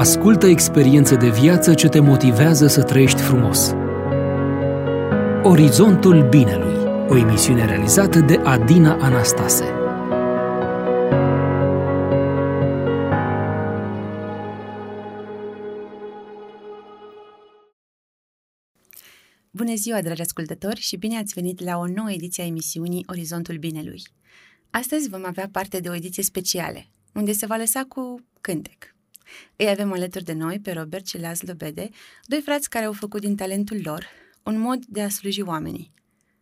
Ascultă experiențe de viață ce te motivează să trăiești frumos. Orizontul Binelui, o emisiune realizată de Adina Anastase. Bună ziua, dragi ascultători, și bine ați venit la o nouă ediție a emisiunii Orizontul Binelui. Astăzi vom avea parte de o ediție specială, unde se va lăsa cu cântec. Îi avem alături de noi pe Robert și Laszlo Bede, doi frați care au făcut din talentul lor un mod de a sluji oamenii.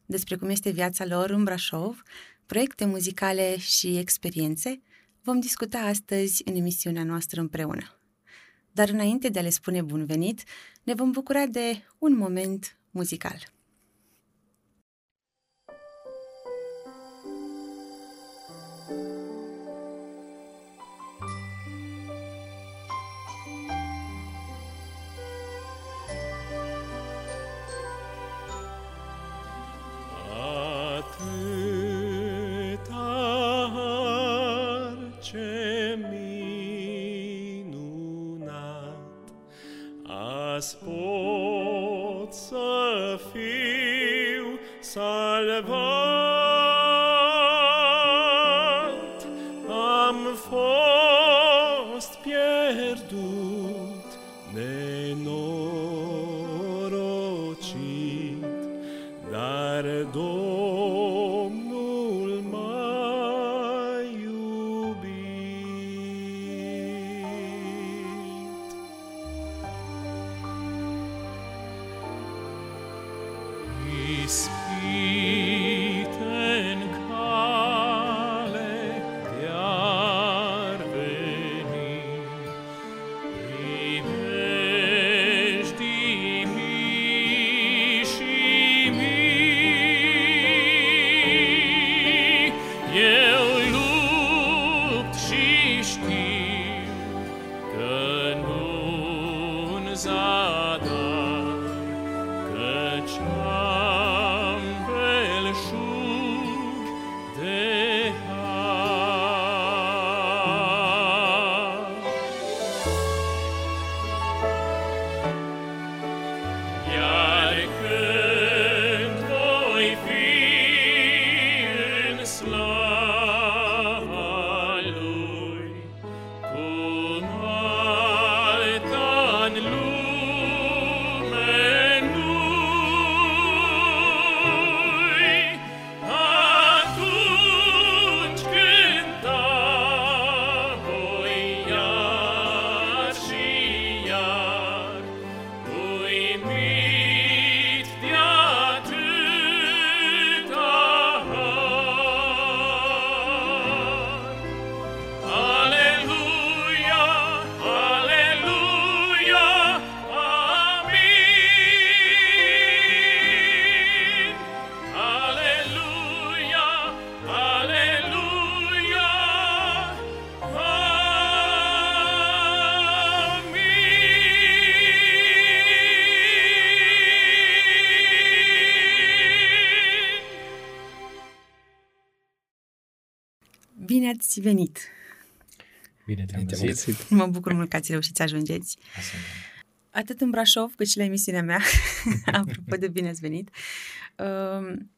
Despre cum este viața lor în Brașov, proiecte muzicale și experiențe, vom discuta astăzi în emisiunea noastră împreună. Dar înainte de a le spune bun venit, ne vom bucura de un moment muzical. peace. Bine ați venit! Bine te-am găsit! Mă bucur mult că ați reușit să ajungeți. Atât în Brașov, cât și la emisiunea mea, apropo de bine ați venit. Um,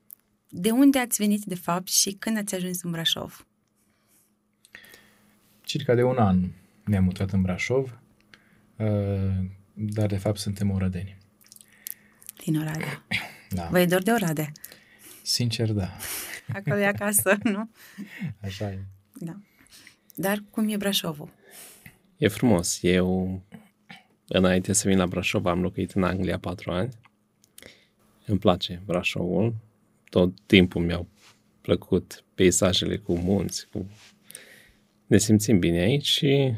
de unde ați venit, de fapt, și când ați ajuns în Brașov? Circa de un an ne-am mutat în Brașov, uh, dar de fapt suntem orădeni. Din Oradea. Da. Vă e dor de Oradea? Sincer, da. Acolo e acasă, nu? Așa e. Da. Dar cum e Brașovul? E frumos. Eu, înainte să vin la Brașov, am locuit în Anglia patru ani. Îmi place Brașovul. Tot timpul mi-au plăcut peisajele cu munți, cu... Ne simțim bine aici și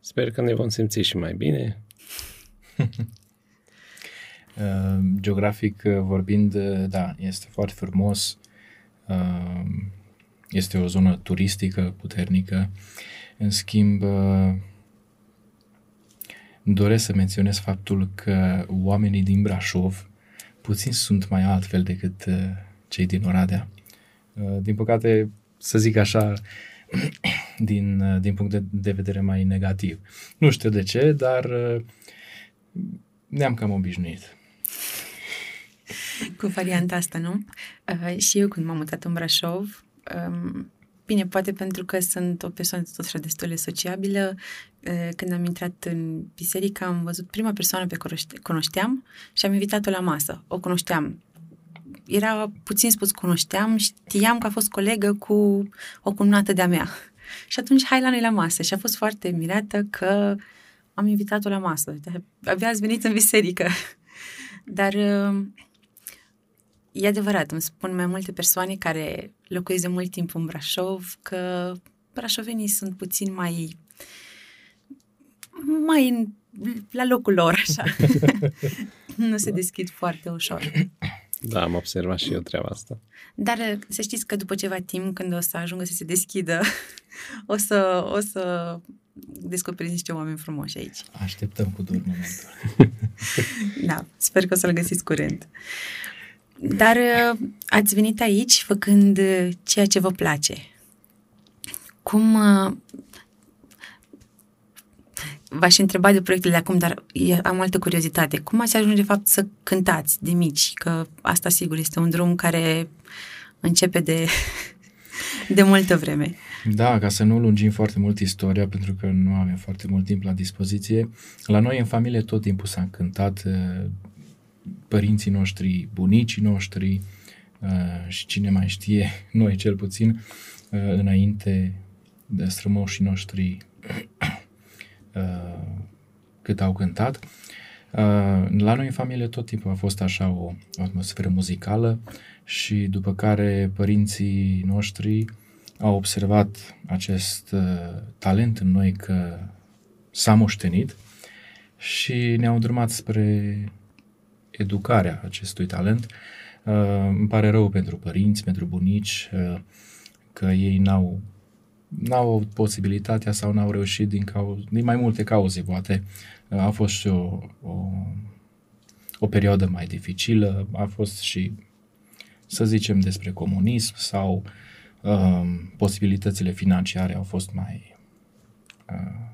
sper că ne vom simți și mai bine. Uh, geografic uh, vorbind, uh, da, este foarte frumos. Este o zonă turistică puternică. În schimb, doresc să menționez faptul că oamenii din Brașov puțin sunt mai altfel decât cei din Oradea. Din păcate, să zic așa, din, uh, din punct de, de vedere mai negativ. Nu știu de ce, dar uh, ne-am cam obișnuit. Cu varianta asta, nu? Uh, și eu când m-am mutat în Brașov, um, bine, poate pentru că sunt o persoană tot așa destul de sociabilă, uh, când am intrat în biserică am văzut prima persoană pe care o cunoșteam și am invitat-o la masă. O cunoșteam era puțin spus cunoșteam, știam că a fost colegă cu o cumnată de-a mea. Și atunci, hai la noi la masă. Și a fost foarte mirată că am invitat-o la masă. Abia ați venit în biserică. Dar uh, e adevărat, îmi spun mai multe persoane care locuiesc de mult timp în Brașov că brașovenii sunt puțin mai mai la locul lor, așa. nu se deschid foarte ușor. Da, am observat și eu treaba asta. Dar uh, să știți că după ceva timp, când o să ajungă să se deschidă, o să, o să descoperiți niște oameni frumoși aici. Așteptăm cu dur momentul. da, sper că o să-l găsiți curând. Dar uh, ați venit aici făcând uh, ceea ce vă place. Cum v-aș întreba de proiectele de acum, dar am altă curiozitate. Cum ați ajuns, de fapt, să cântați de mici? Că asta, sigur, este un drum care începe de, de multă vreme. Da, ca să nu lungim foarte mult istoria, pentru că nu avem foarte mult timp la dispoziție, la noi în familie tot timpul s-a cântat uh, părinții noștri, bunicii noștri uh, și cine mai știe, noi cel puțin, uh, înainte de strămoșii noștri Uh, cât au cântat. Uh, la noi în familie tot timpul a fost așa o, o atmosferă muzicală și după care părinții noștri au observat acest uh, talent în noi că s-a moștenit și ne-au drumat spre educarea acestui talent. Îmi pare rău pentru părinți, pentru bunici, că ei n-au n-au avut posibilitatea sau n-au reușit din, cau- din mai multe cauze, poate. A fost și o, o, o perioadă mai dificilă, a fost și, să zicem, despre comunism sau uh, posibilitățile financiare au fost mai... Uh,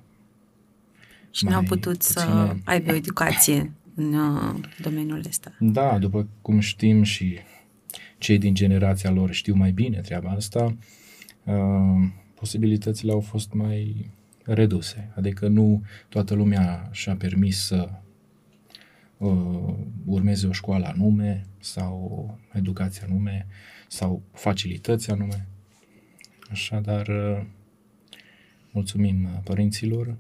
și n-au putut puține. să aibă o educație în uh, domeniul ăsta. Da, după cum știm și cei din generația lor știu mai bine treaba asta, uh, posibilitățile au fost mai reduse. Adică nu toată lumea și-a permis să uh, urmeze o școală anume sau o educație anume sau facilități anume. Așadar, uh, mulțumim uh, părinților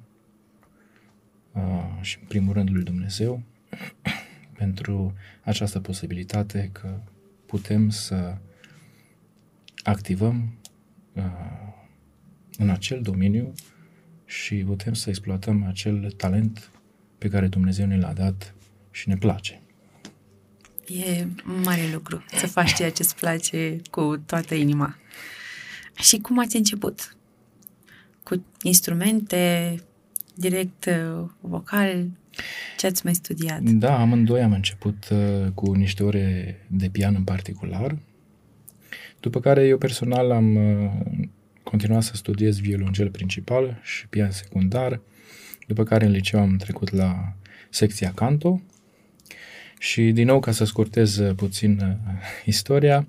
uh, și în primul rând lui Dumnezeu pentru această posibilitate că putem să activăm uh, în acel domeniu și putem să exploatăm acel talent pe care Dumnezeu ne l-a dat și ne place. E mare lucru să faci ceea ce îți place cu toată inima. Și cum ați început? Cu instrumente, direct uh, vocal? Ce ați mai studiat? Da, amândoi am început uh, cu niște ore de pian în particular, după care eu personal am uh, continuat să studiez violoncel principal și pian secundar, după care în liceu am trecut la secția canto. Și din nou ca să scurtez puțin uh, istoria,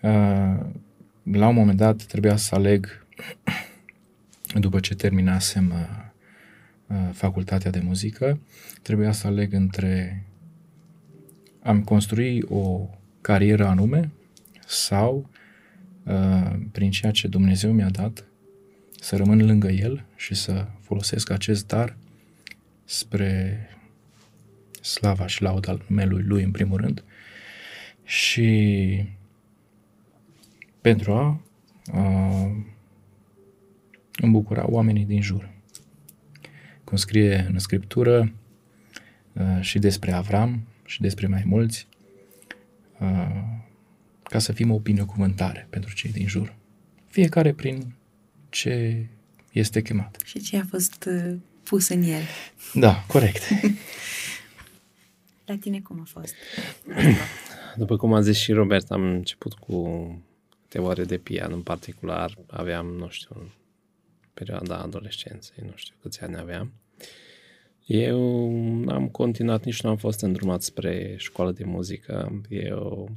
uh, la un moment dat trebuia să aleg, după ce terminasem uh, facultatea de muzică, trebuia să aleg între am construi o carieră anume sau Uh, prin ceea ce Dumnezeu mi-a dat, să rămân lângă El și să folosesc acest dar spre slava și lauda numelui Lui în primul rând și pentru a, a îmbucura oamenii din jur. Cum scrie în Scriptură a, și despre Avram și despre mai mulți, a, ca să fim o binecuvântare pentru cei din jur. Fiecare prin ce este chemat. Și ce a fost uh, pus în el. Da, corect. La tine cum a fost? După cum a zis și Robert, am început cu câteva ore de pian în particular. Aveam, nu știu, perioada adolescenței, nu știu câți ani aveam. Eu am continuat, nici nu am fost îndrumat spre școală de muzică. Eu,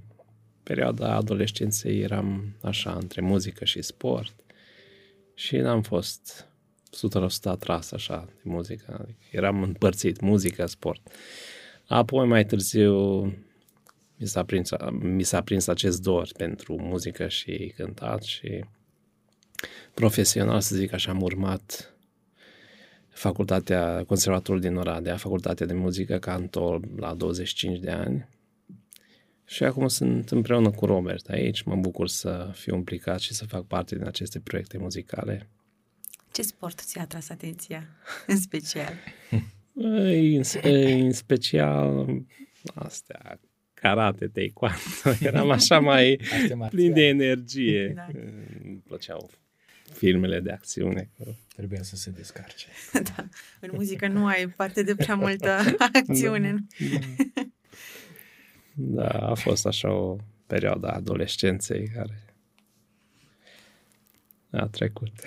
perioada adolescenței, eram așa, între muzică și sport și n-am fost 100% atras așa de muzică. Adică eram împărțit, muzică, sport. Apoi, mai târziu, mi s-a prins, mi s-a prins acest dor pentru muzică și cântat și profesional, să zic așa, am urmat facultatea, conservatorul din Oradea, facultatea de muzică canto la 25 de ani. Și acum sunt împreună cu Robert aici, mă bucur să fiu implicat și să fac parte din aceste proiecte muzicale. Ce sport ți-a atras atenția în special? În, în special astea, karate, taekwondo, eram așa mai plin de energie. Da. Îmi plăceau filmele de acțiune. Trebuia să se descarce. da. În muzică nu ai parte de prea multă acțiune. Da. da, a fost așa o perioadă a adolescenței care a trecut.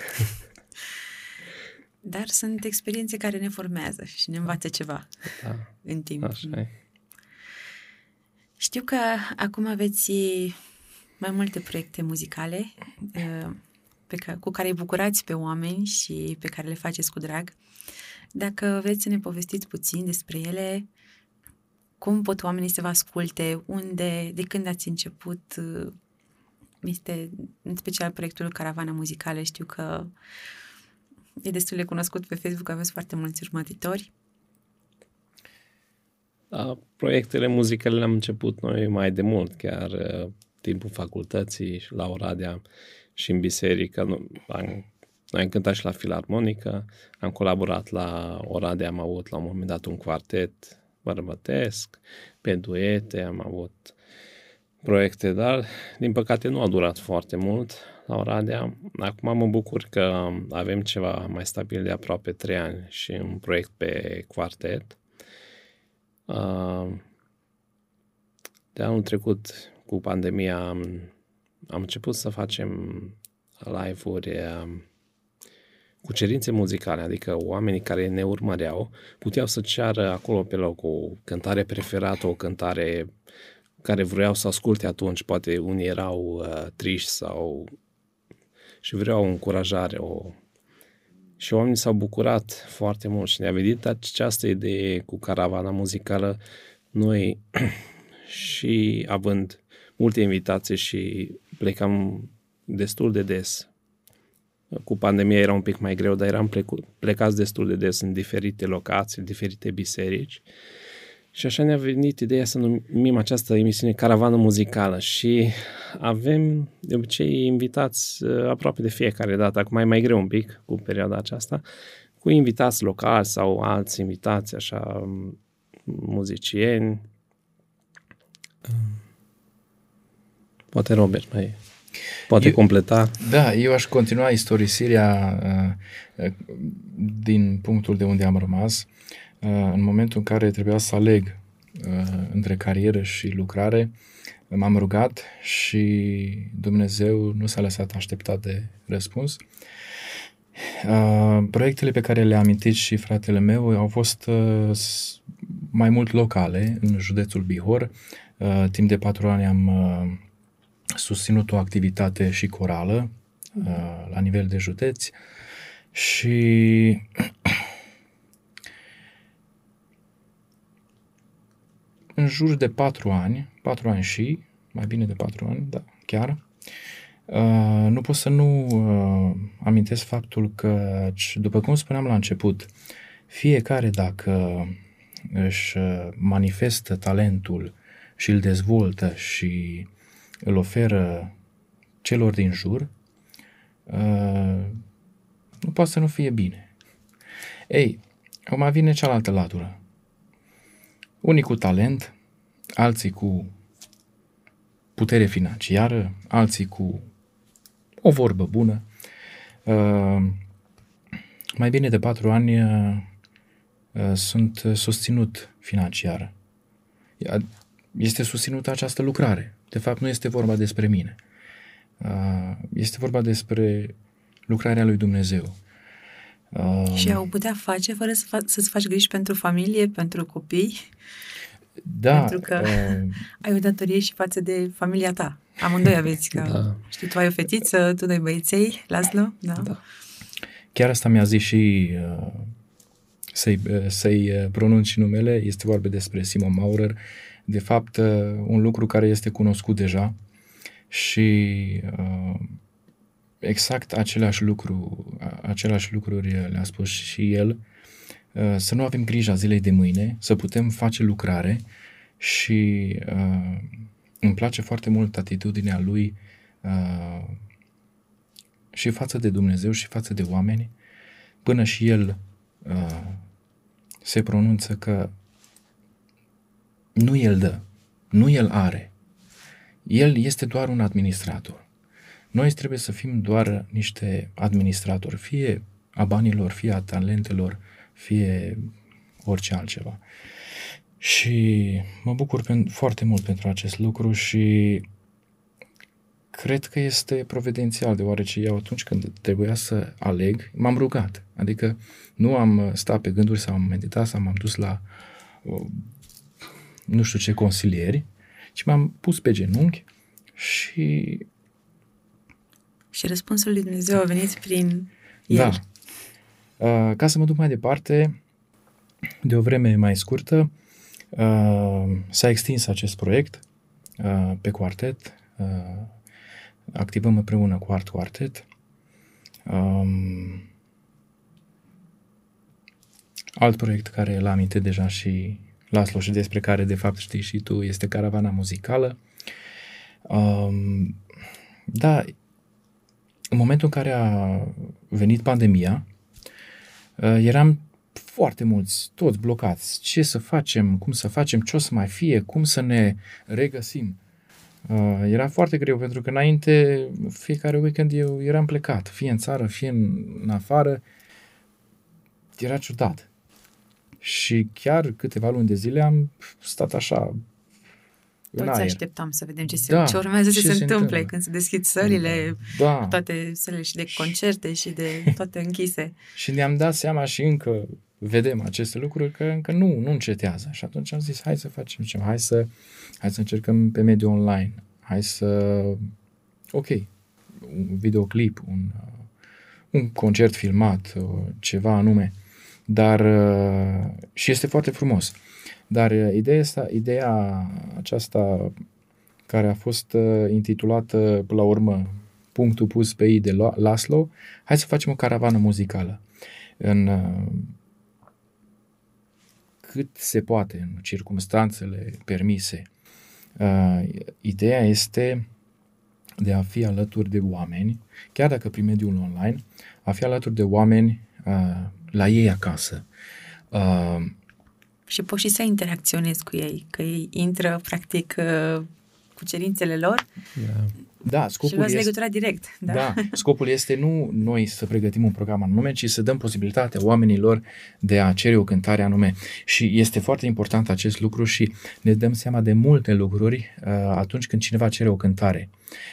Dar sunt experiențe care ne formează și ne învață ceva da, în timp. Așa e. Știu că acum aveți mai multe proiecte muzicale uh, pe care, cu care îi bucurați pe oameni și pe care le faceți cu drag. Dacă vreți să ne povestiți puțin despre ele, cum pot oamenii să vă asculte, unde, de când ați început, uh, este în special proiectul Caravana Muzicală, știu că e destul de cunoscut pe Facebook, aveți foarte mulți urmăritori. Da, proiectele muzicale le-am început noi mai de mult, chiar uh, timpul facultății și la Oradea și în biserică. Am, noi am cântat și la filarmonică, am colaborat la Oradea, am avut la un moment dat un quartet bărbătesc, pe duete, am avut proiecte, dar din păcate nu a durat foarte mult la Oradea. Acum mă bucur că avem ceva mai stabil de aproape trei ani și un proiect pe quartet. De anul trecut, cu pandemia, am, am început să facem live-uri cu cerințe muzicale, adică oamenii care ne urmăreau puteau să ceară acolo pe loc o cântare preferată, o cântare care vreau să asculte atunci, poate unii erau uh, triști sau și vreau o încurajare, o... și oamenii s-au bucurat foarte mult și ne-a venit această idee cu caravana muzicală, noi și având multe invitații și plecam destul de des. Cu pandemia era un pic mai greu, dar eram plecu- plecați destul de des în diferite locații, în diferite biserici. Și așa ne-a venit ideea să numim această emisiune Caravană Muzicală și avem de obicei invitați uh, aproape de fiecare dată, acum e mai greu un pic cu perioada aceasta, cu invitați locali sau alți invitați, așa, muzicieni. Poate Robert mai poate eu, completa. Da, eu aș continua istorisirea uh, uh, din punctul de unde am rămas. Uh, în momentul în care trebuia să aleg uh, între carieră și lucrare, m-am rugat și Dumnezeu nu s-a lăsat așteptat de răspuns. Uh, proiectele pe care le-am amintit și fratele meu au fost uh, mai mult locale în județul Bihor. Uh, timp de patru ani am uh, susținut o activitate și corală uh, la nivel de județ și în jur de patru ani, patru ani și, mai bine de patru ani, da, chiar, uh, nu pot să nu uh, amintesc faptul că, după cum spuneam la început, fiecare dacă își manifestă talentul și îl dezvoltă și îl oferă celor din jur, uh, nu poate să nu fie bine. Ei, acum vine cealaltă latură. Unii cu talent, alții cu putere financiară, alții cu o vorbă bună. Uh, mai bine de patru ani uh, sunt susținut financiar. Este susținută această lucrare. De fapt, nu este vorba despre mine. Este vorba despre lucrarea lui Dumnezeu. Uh, și au putea face fără să fa- să-ți faci griji pentru familie, pentru copii? Da. Pentru că uh, ai o datorie și față de familia ta. Amândoi aveți, că da. știi, tu ai o fetiță, tu doi băieței, Laslo, da? da. Chiar asta mi-a zis și uh, să-i, uh, să-i uh, pronunț și numele, este vorba despre Simon Maurer, de fapt uh, un lucru care este cunoscut deja și uh, exact același lucru, același lucruri le-a spus și el, uh, să nu avem grija zilei de mâine, să putem face lucrare și uh, îmi place foarte mult atitudinea lui uh, și față de Dumnezeu și față de oameni, până și el uh, se pronunță că nu el dă, nu el are. El este doar un administrator. Noi trebuie să fim doar niște administratori, fie a banilor, fie a talentelor, fie orice altceva. Și mă bucur pen- foarte mult pentru acest lucru și cred că este providențial, deoarece eu atunci când trebuia să aleg, m-am rugat. Adică nu am stat pe gânduri sau am meditat sau m-am dus la nu știu ce consilieri, ci m-am pus pe genunchi și... Și răspunsul lui Dumnezeu a venit prin el. Da. Uh, ca să mă duc mai departe, de o vreme mai scurtă, uh, s-a extins acest proiect uh, pe quartet, uh, activăm împreună cu Art Quartet. Um, alt proiect care l-am amintit deja și Laslo și despre care de fapt știi și tu este caravana muzicală. Um, da, în momentul în care a venit pandemia, uh, eram foarte mulți, toți blocați. Ce să facem, cum să facem, ce o să mai fie, cum să ne regăsim. Uh, era foarte greu pentru că înainte, fiecare weekend eu eram plecat, fie în țară, fie în, în afară. Era ciudat. Și chiar câteva luni de zile am stat așa toți aer. așteptam să vedem ce, se, da, ce urmează să se, se întâmple întâmplă. când se deschid sălile, da. toate sălile și de concerte și de toate închise. și ne-am dat seama și încă vedem aceste lucruri că încă nu, nu încetează. Și atunci am zis, hai să facem ceva, hai să, hai să încercăm pe mediul online, hai să, ok, un videoclip, un, un concert filmat, ceva anume, dar și este foarte frumos. Dar ideea, asta, ideea aceasta care a fost intitulată la urmă punctul pus pe ei de Laslo, hai să facem o caravană muzicală. În cât se poate în circumstanțele permise. Uh, ideea este de a fi alături de oameni, chiar dacă prin mediul online, a fi alături de oameni uh, la ei acasă. Uh, și poți și să interacționezi cu ei, că ei intră practic uh, cu cerințele lor. Yeah. Da, scopul și luați este, legătura direct. Da? da, scopul este nu noi să pregătim un program anume, ci să dăm posibilitatea oamenilor de a cere o cântare anume. Și este foarte important acest lucru și ne dăm seama de multe lucruri uh, atunci când cineva cere o cântare.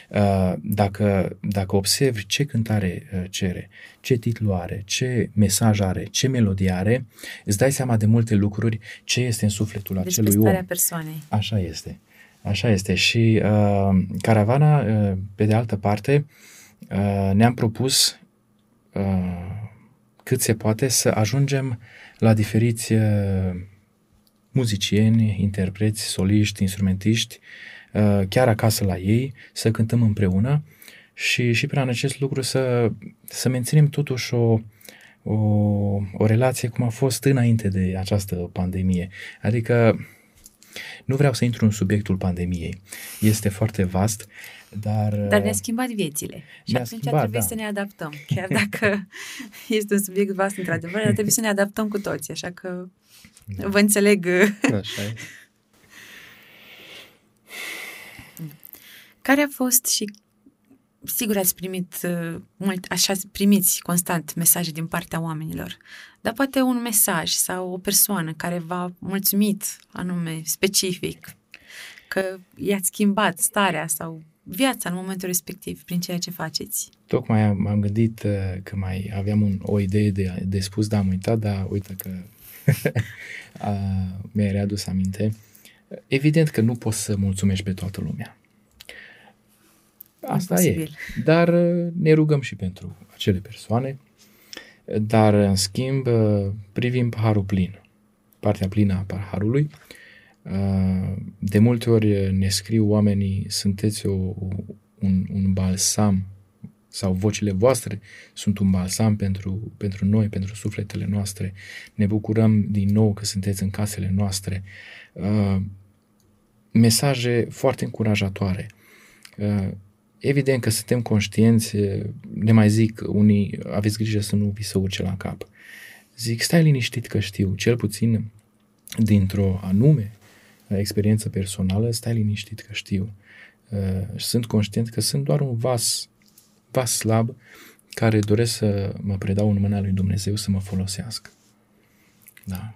Uh, dacă, dacă observi ce cântare uh, cere, ce titlu are, ce mesaj are, ce melodie are, îți dai seama de multe lucruri, ce este în sufletul Despre acelui om. persoanei. Așa este. Așa este. Și uh, caravana, uh, pe de altă parte, uh, ne-am propus uh, cât se poate să ajungem la diferiți uh, muzicieni, interpreți, soliști, instrumentiști, uh, chiar acasă la ei, să cântăm împreună și, și prin acest lucru să, să menținem totuși o, o, o relație cum a fost înainte de această pandemie. Adică nu vreau să intru în subiectul pandemiei. Este foarte vast, dar... Dar ne-a schimbat viețile. Și atunci schimbat, trebuie da. să ne adaptăm. Chiar dacă este un subiect vast, într-adevăr, dar trebuie să ne adaptăm cu toți. Așa că da. vă înțeleg. Așa e. Care a fost și sigur ați primit uh, mult, așa primiți constant mesaje din partea oamenilor, dar poate un mesaj sau o persoană care v-a mulțumit anume, specific, că i-ați schimbat starea sau viața în momentul respectiv prin ceea ce faceți. Tocmai am, m-am gândit uh, că mai aveam un, o idee de, de spus, dar am uitat, dar uite că a, mi-ai readus aminte. Evident că nu poți să mulțumești pe toată lumea. Asta Imposibil. e. Dar uh, ne rugăm și pentru acele persoane. Dar, în schimb, uh, privim paharul plin. Partea plină a paharului. Uh, De multe ori ne scriu oamenii, sunteți o, un, un balsam sau vocile voastre sunt un balsam pentru, pentru noi, pentru sufletele noastre. Ne bucurăm din nou că sunteți în casele noastre. Uh, mesaje foarte încurajatoare. Uh, evident că suntem conștienți, uh, ne mai zic unii, aveți grijă să nu vi se urce la cap. Zic, stai liniștit că știu, cel puțin dintr-o anume experiență personală, stai liniștit că știu. Uh, Sunt conștient că sunt doar un vas, vas slab care doresc să mă predau în mâna lui Dumnezeu să mă folosească. Da.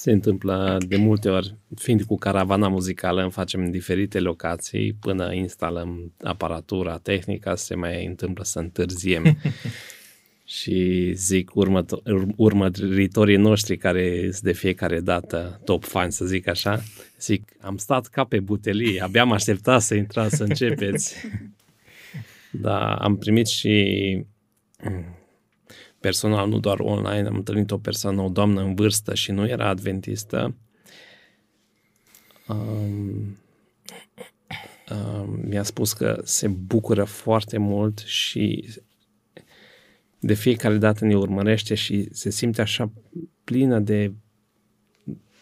Se întâmplă de multe ori, fiind cu caravana muzicală, îmi facem în diferite locații până instalăm aparatura, tehnica, se mai întâmplă să întârziem. și zic următo- ur- urmăritorii noștri care sunt de fiecare dată top fani, să zic așa, zic, am stat ca pe butelie, abia am așteptat să intrați, să începeți. da, am primit și personal, nu doar online, am întâlnit o persoană, o doamnă în vârstă și nu era adventistă. Um, um, mi-a spus că se bucură foarte mult și de fiecare dată ne urmărește și se simte așa plină de,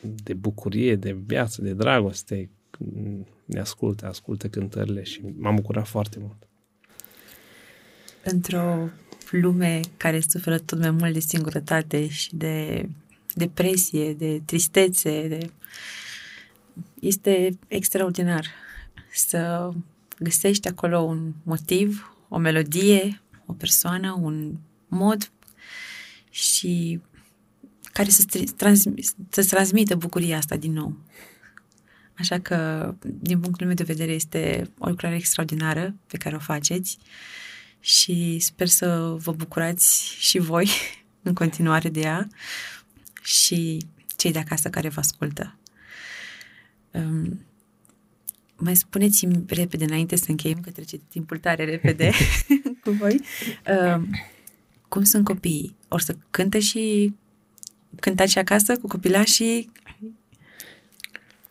de bucurie, de viață, de dragoste. Ne ascultă, ascultă cântările și m-am bucurat foarte mult. Într-o lume care suferă tot mai mult de singurătate și de depresie, de tristețe, de... este extraordinar să găsești acolo un motiv, o melodie, o persoană, un mod și care să-ți, transmi, să-ți transmită bucuria asta din nou. Așa că, din punctul meu de vedere, este o lucrare extraordinară pe care o faceți și sper să vă bucurați și voi în continuare de ea și cei de acasă care vă ascultă. Um, mai spuneți-mi repede înainte să încheiem, că trece timpul tare repede cu voi. Um, cum sunt copiii? Or să cântă și cântați și acasă cu copilașii?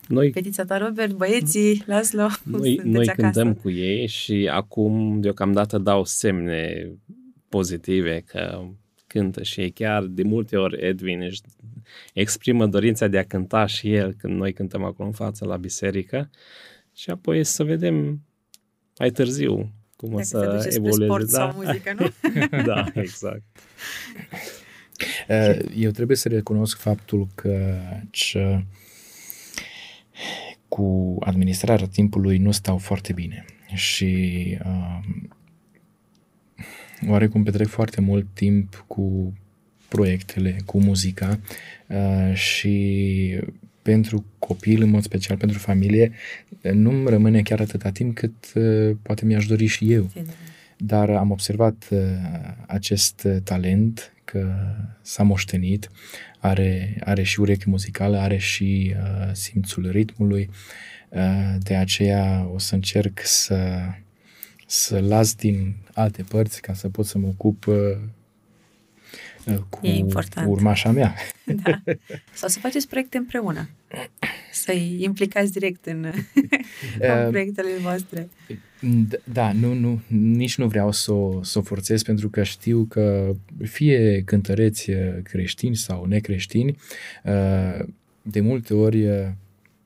Noi, Fetița ta, Robert, băieții, Laslo, noi, sunteți noi acasă? cântăm cu ei și acum deocamdată dau semne pozitive că cântă și ei. Chiar de multe ori Edwin își exprimă dorința de a cânta și el când noi cântăm acolo în față la biserică și apoi să vedem mai târziu cum o Dacă se să duce spre evolueze. sport da? sau muzică, nu? da, exact. Uh, Eu trebuie să recunosc faptul că ce, cu administrarea timpului nu stau foarte bine. Și uh, oarecum petrec foarte mult timp cu proiectele, cu muzica uh, și pentru copil, în mod special pentru familie, nu-mi rămâne chiar atâta timp cât uh, poate mi-aș dori și eu. Dar am observat uh, acest uh, talent că s-a moștenit, are, are și ureche muzicală, are și uh, simțul ritmului, uh, de aceea o să încerc să, să las din alte părți ca să pot să mă ocup uh, uh, cu E important. urmașa mea. Da. Sau să faceți proiecte împreună. Să-i implicați direct în, în proiectele voastre. D- Da, nu, nu, nici nu vreau să o, să o forțez pentru că știu că fie cântăreți uh, creștini sau necreștini, uh, de multe ori, uh,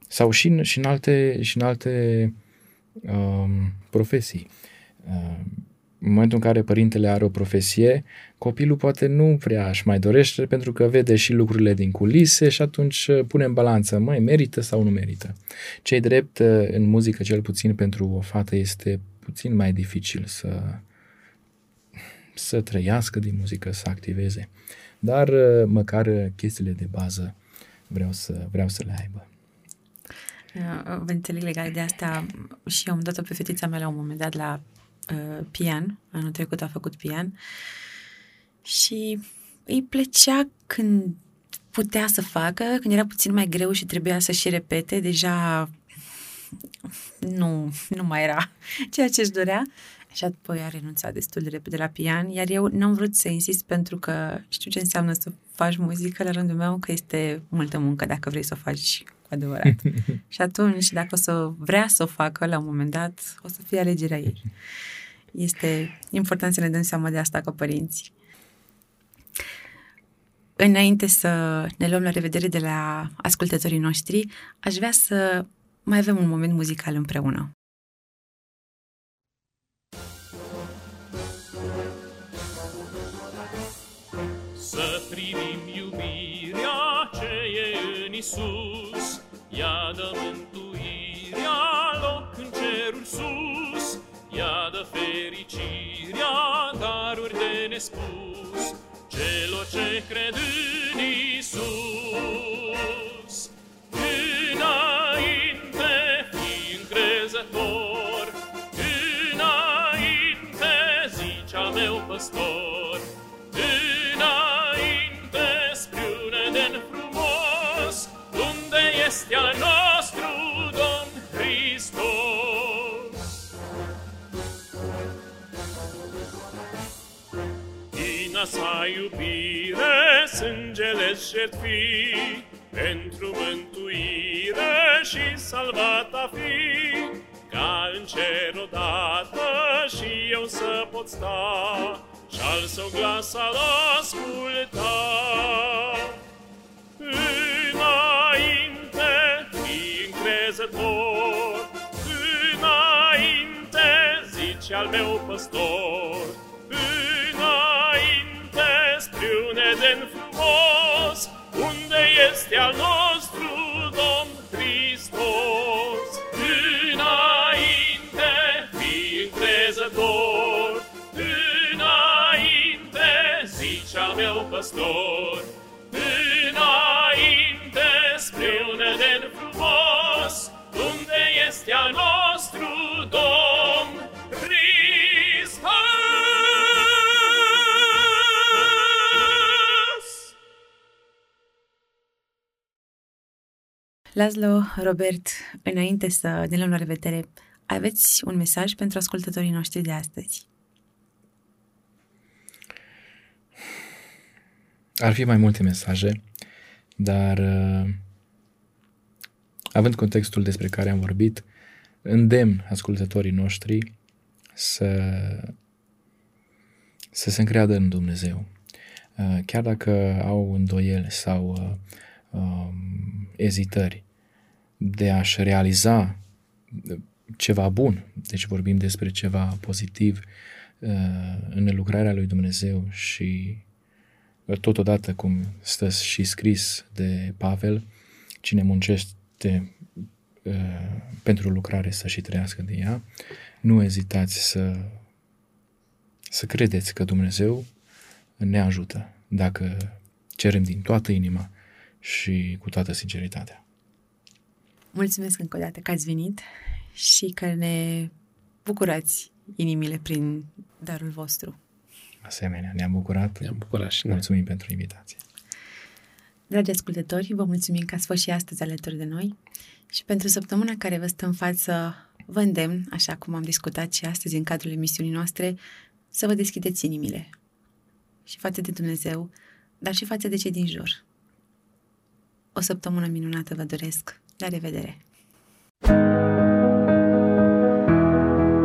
sau și în, și în alte, și în alte um, profesii. Uh, În momentul în care părintele are o profesie, copilul poate nu prea își mai dorește pentru că vede și lucrurile din culise și atunci uh, pune în balanță, mai merită sau nu merită. Cei drept, uh, în muzică, cel puțin pentru o fată, este puțin mai dificil să, să trăiască din muzică, să activeze. Dar uh, măcar uh, chestiile de bază vreau să, vreau să le aibă. Uh, vă înțeleg legat de asta și eu am dat-o pe fetița mea la un moment dat la uh, pian. Anul trecut a făcut pian. Și îi plăcea când putea să facă, când era puțin mai greu și trebuia să și repete, deja nu, nu mai era ceea ce își dorea. Și apoi a renunțat destul de repede la pian, iar eu n-am vrut să insist pentru că știu ce înseamnă să faci muzică la rândul meu, că este multă muncă dacă vrei să o faci cu adevărat. și atunci, dacă o să vrea să o facă la un moment dat, o să fie alegerea ei. Este important să ne dăm seama de asta ca părinți. Înainte să ne luăm la revedere de la ascultătorii noștri, aș vrea să mai avem un moment muzical împreună. Iubirea ce e în Isus, ea dă mântuirea loc în ceruri sus, ea dă fericirea, daruri de nespus, celor ce cred în Isus. păstor. Înainte sa iubire, sângele jertfi, pentru mântuire și salvata fi, ca în cer odată și eu să pot sta și al său glas al asculta. Înainte, fi încrezător, înainte, zice al meu păstor, spriune de frumos, unde este al nostru Domn Hristos. Înainte, fi încrezător, înainte, zice al meu păstor, înainte, spre un eden frumos, unde este al nostru Laszlo, Robert, înainte să ne luăm la revedere, aveți un mesaj pentru ascultătorii noștri de astăzi? Ar fi mai multe mesaje, dar uh, având contextul despre care am vorbit, îndemn ascultătorii noștri să, să se încreadă în Dumnezeu. Uh, chiar dacă au îndoieli sau uh, um, ezitări de a-și realiza ceva bun, deci vorbim despre ceva pozitiv în lucrarea lui Dumnezeu și totodată cum stă și scris de Pavel, cine muncește uh, pentru lucrare să și trăiască de ea, nu ezitați să, să credeți că Dumnezeu ne ajută dacă cerem din toată inima și cu toată sinceritatea. Mulțumesc încă o dată că ați venit și că ne bucurați inimile prin darul vostru. Asemenea, ne-am bucurat. Ne-am bucurat și noi. Mulțumim pentru invitație. Dragi ascultători, vă mulțumim că ați fost și astăzi alături de noi și pentru săptămâna care vă stă în față, vă îndemn, așa cum am discutat și astăzi în cadrul emisiunii noastre, să vă deschideți inimile și față de Dumnezeu, dar și față de cei din jur. O săptămână minunată vă doresc. La revedere!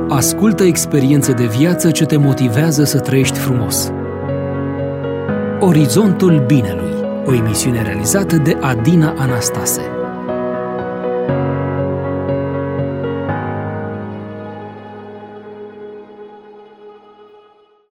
Ascultă experiențe de viață ce te motivează să trăiești frumos. Orizontul Binelui, o emisiune realizată de Adina Anastase.